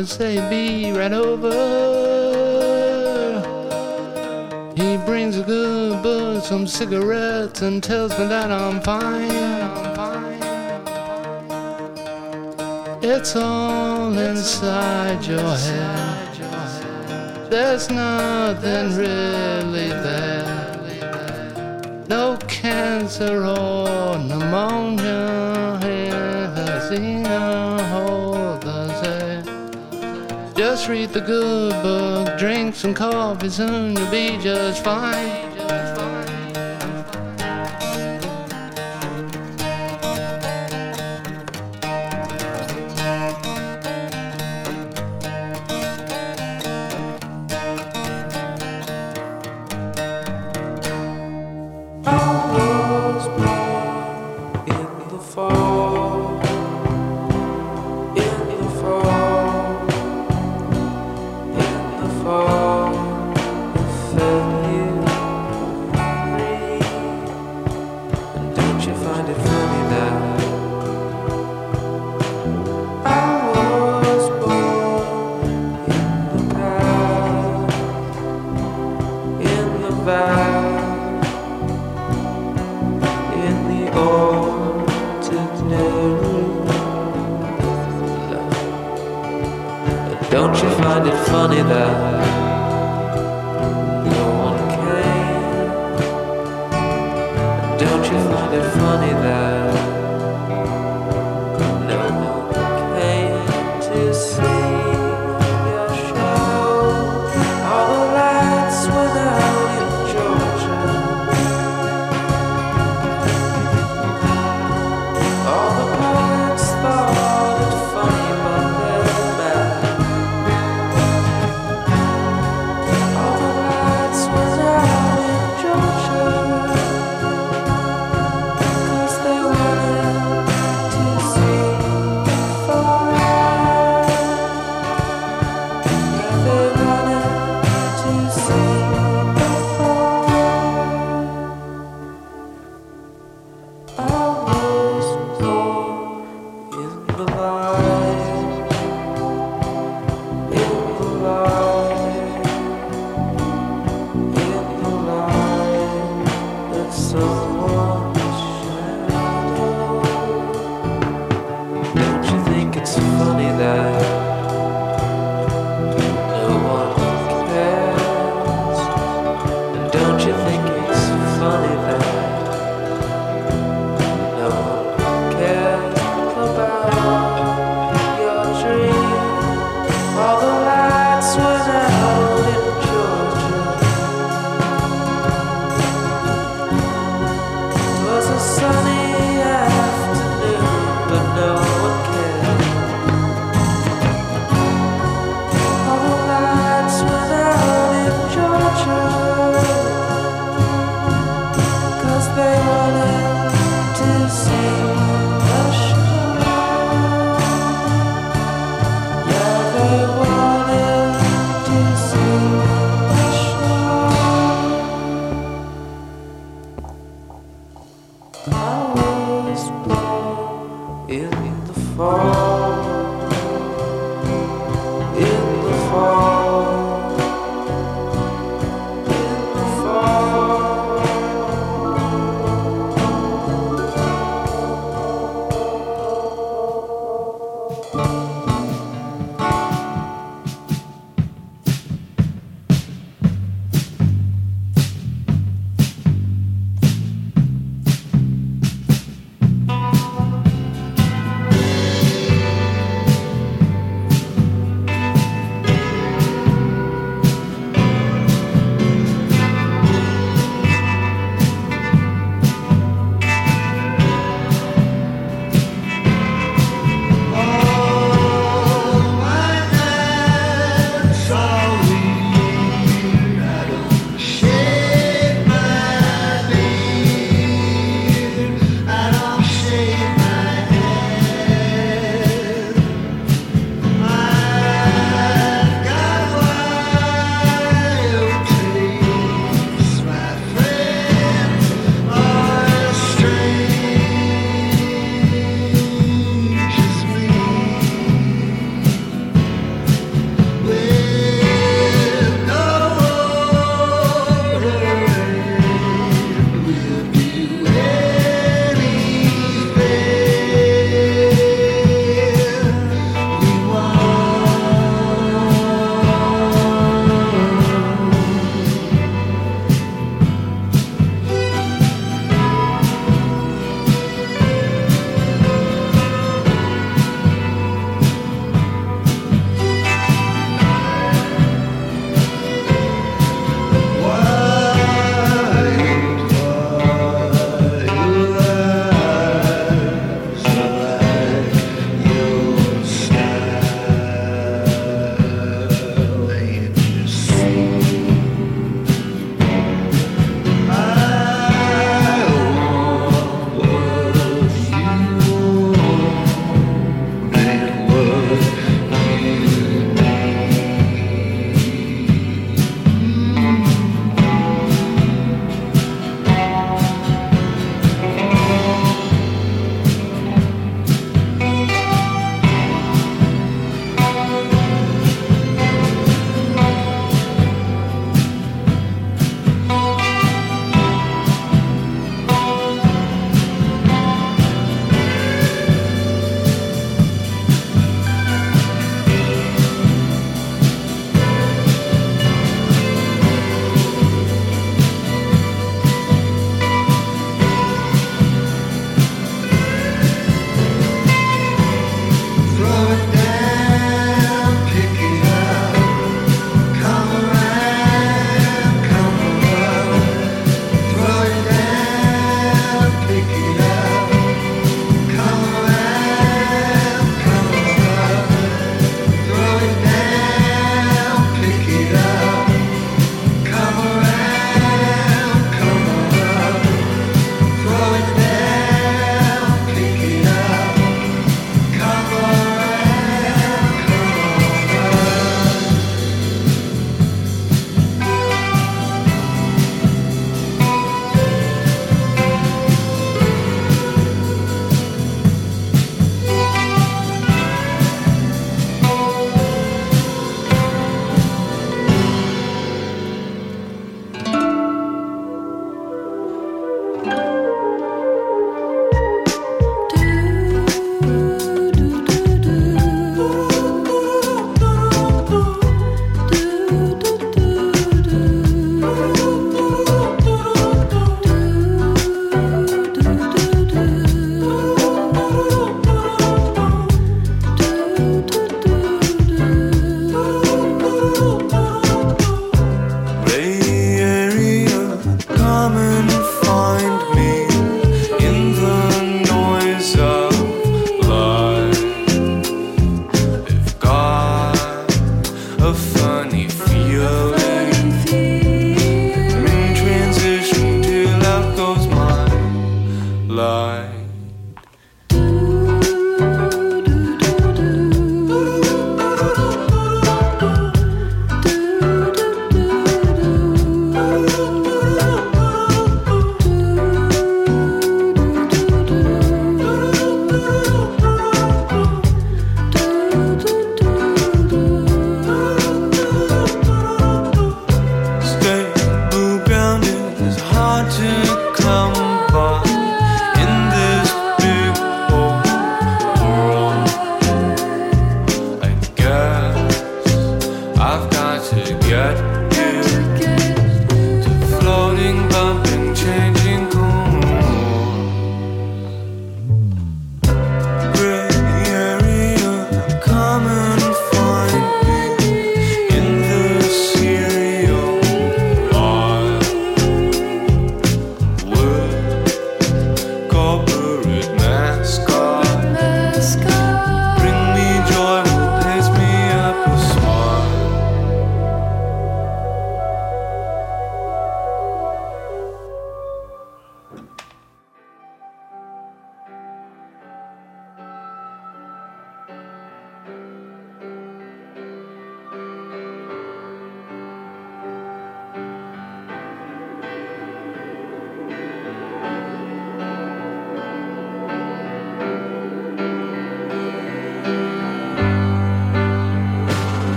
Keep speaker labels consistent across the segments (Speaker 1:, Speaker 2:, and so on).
Speaker 1: the
Speaker 2: same
Speaker 3: be ran over. He brings a good book, some cigarettes, and tells me that I'm fine. It's all inside your head. There's nothing really there. No cancer or pneumonia. There's a hole. Just read the good book, drink some coffee, soon you'll be just fine.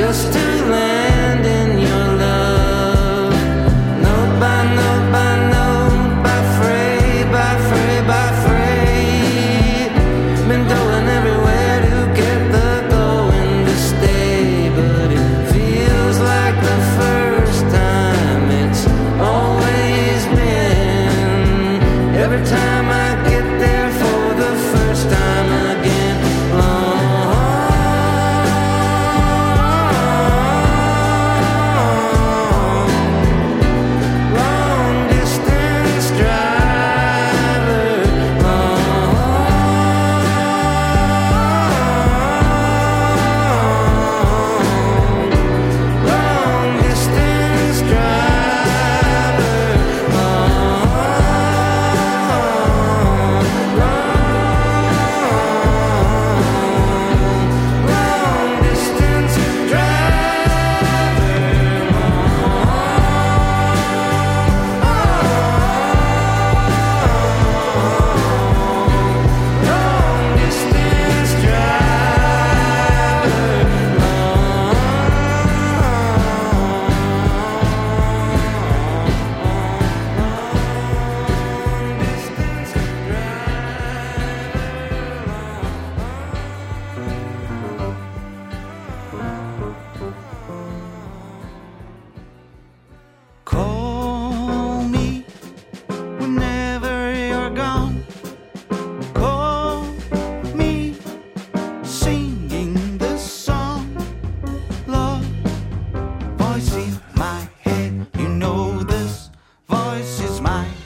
Speaker 3: just
Speaker 4: to
Speaker 5: mais.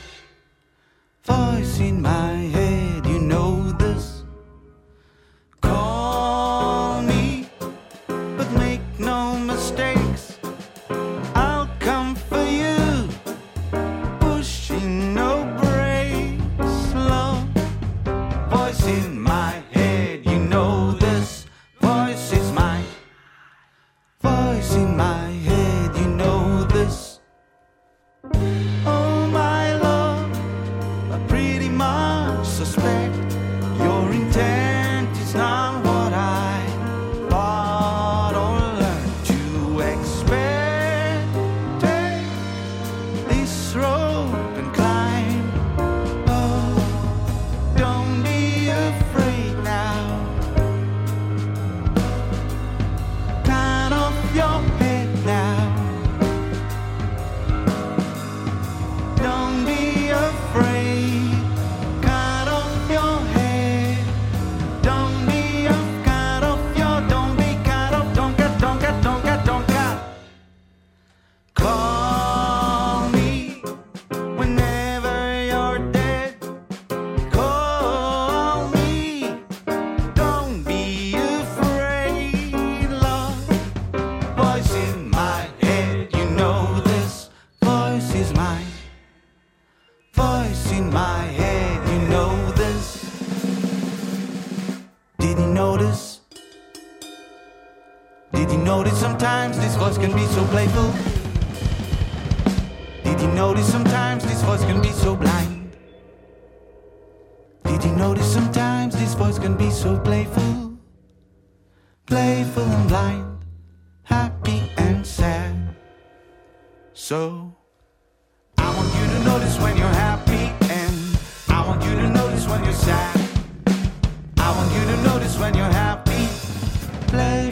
Speaker 5: voice can be so playful. Did you notice sometimes this voice can be so blind? Did you notice sometimes this voice can be so playful? Playful and blind, happy and sad.
Speaker 6: So, I want you to notice when you're happy, and I want you to notice when you're sad. I want you to notice when you're happy. Play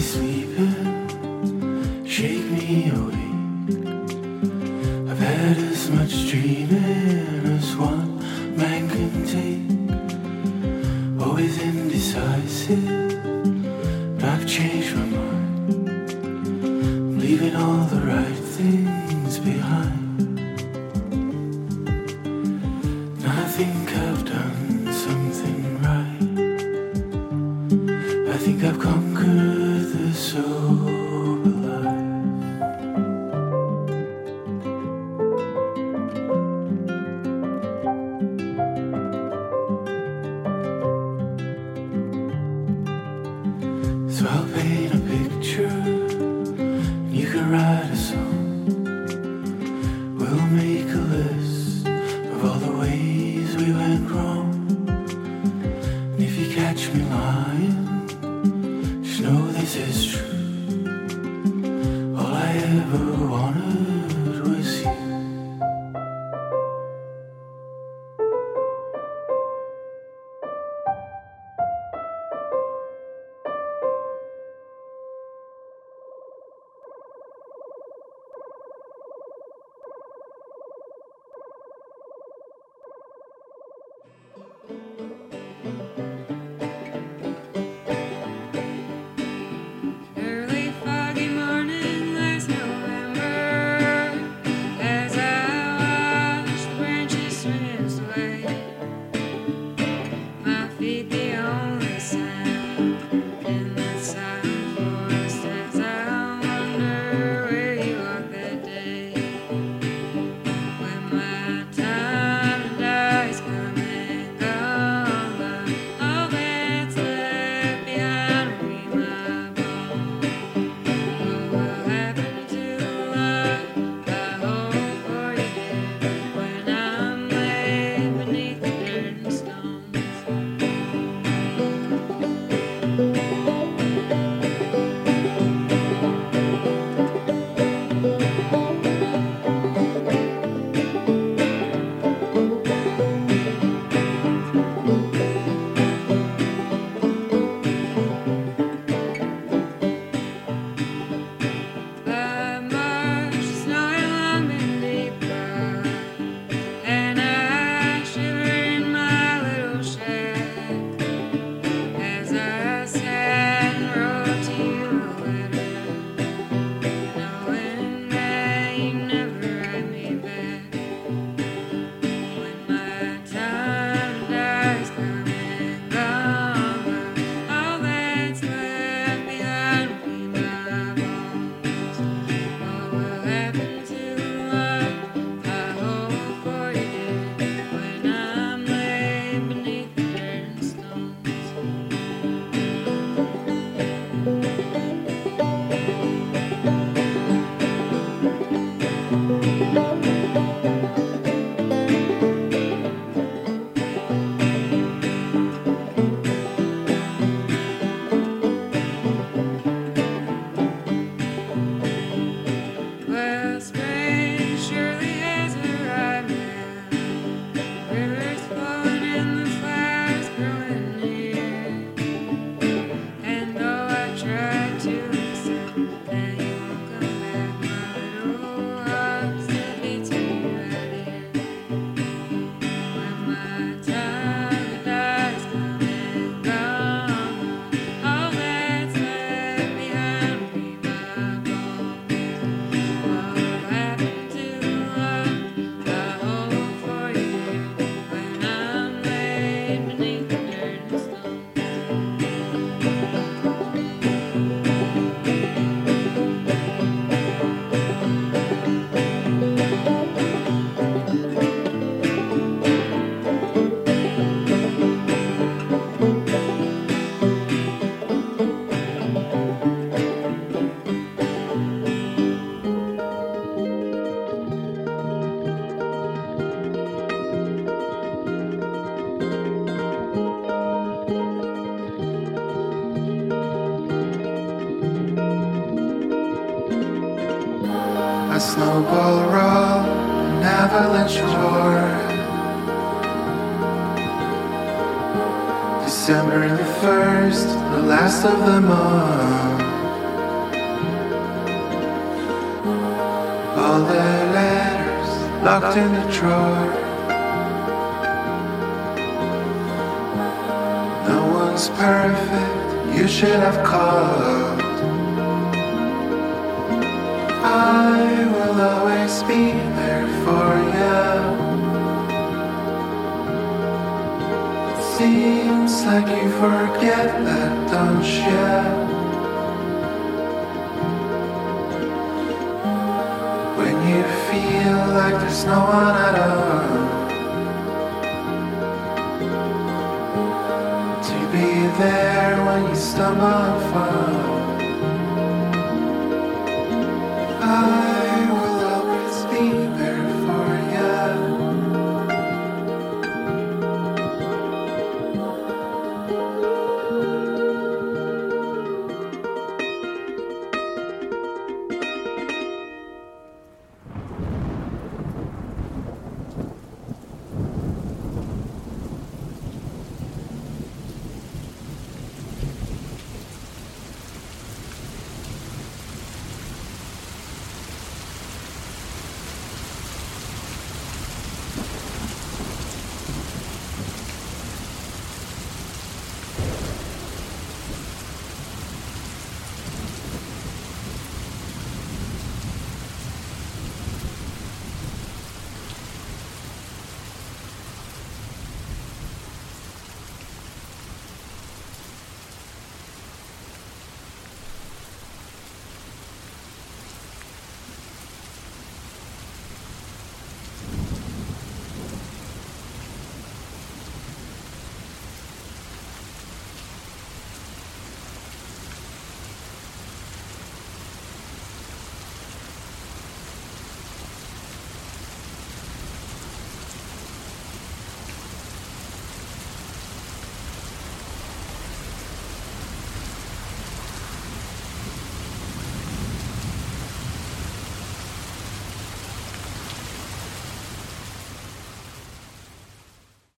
Speaker 6: me
Speaker 7: sleeping, shake me awake.
Speaker 8: gonna try feel like there's no one at all to be there when you stumble and fall.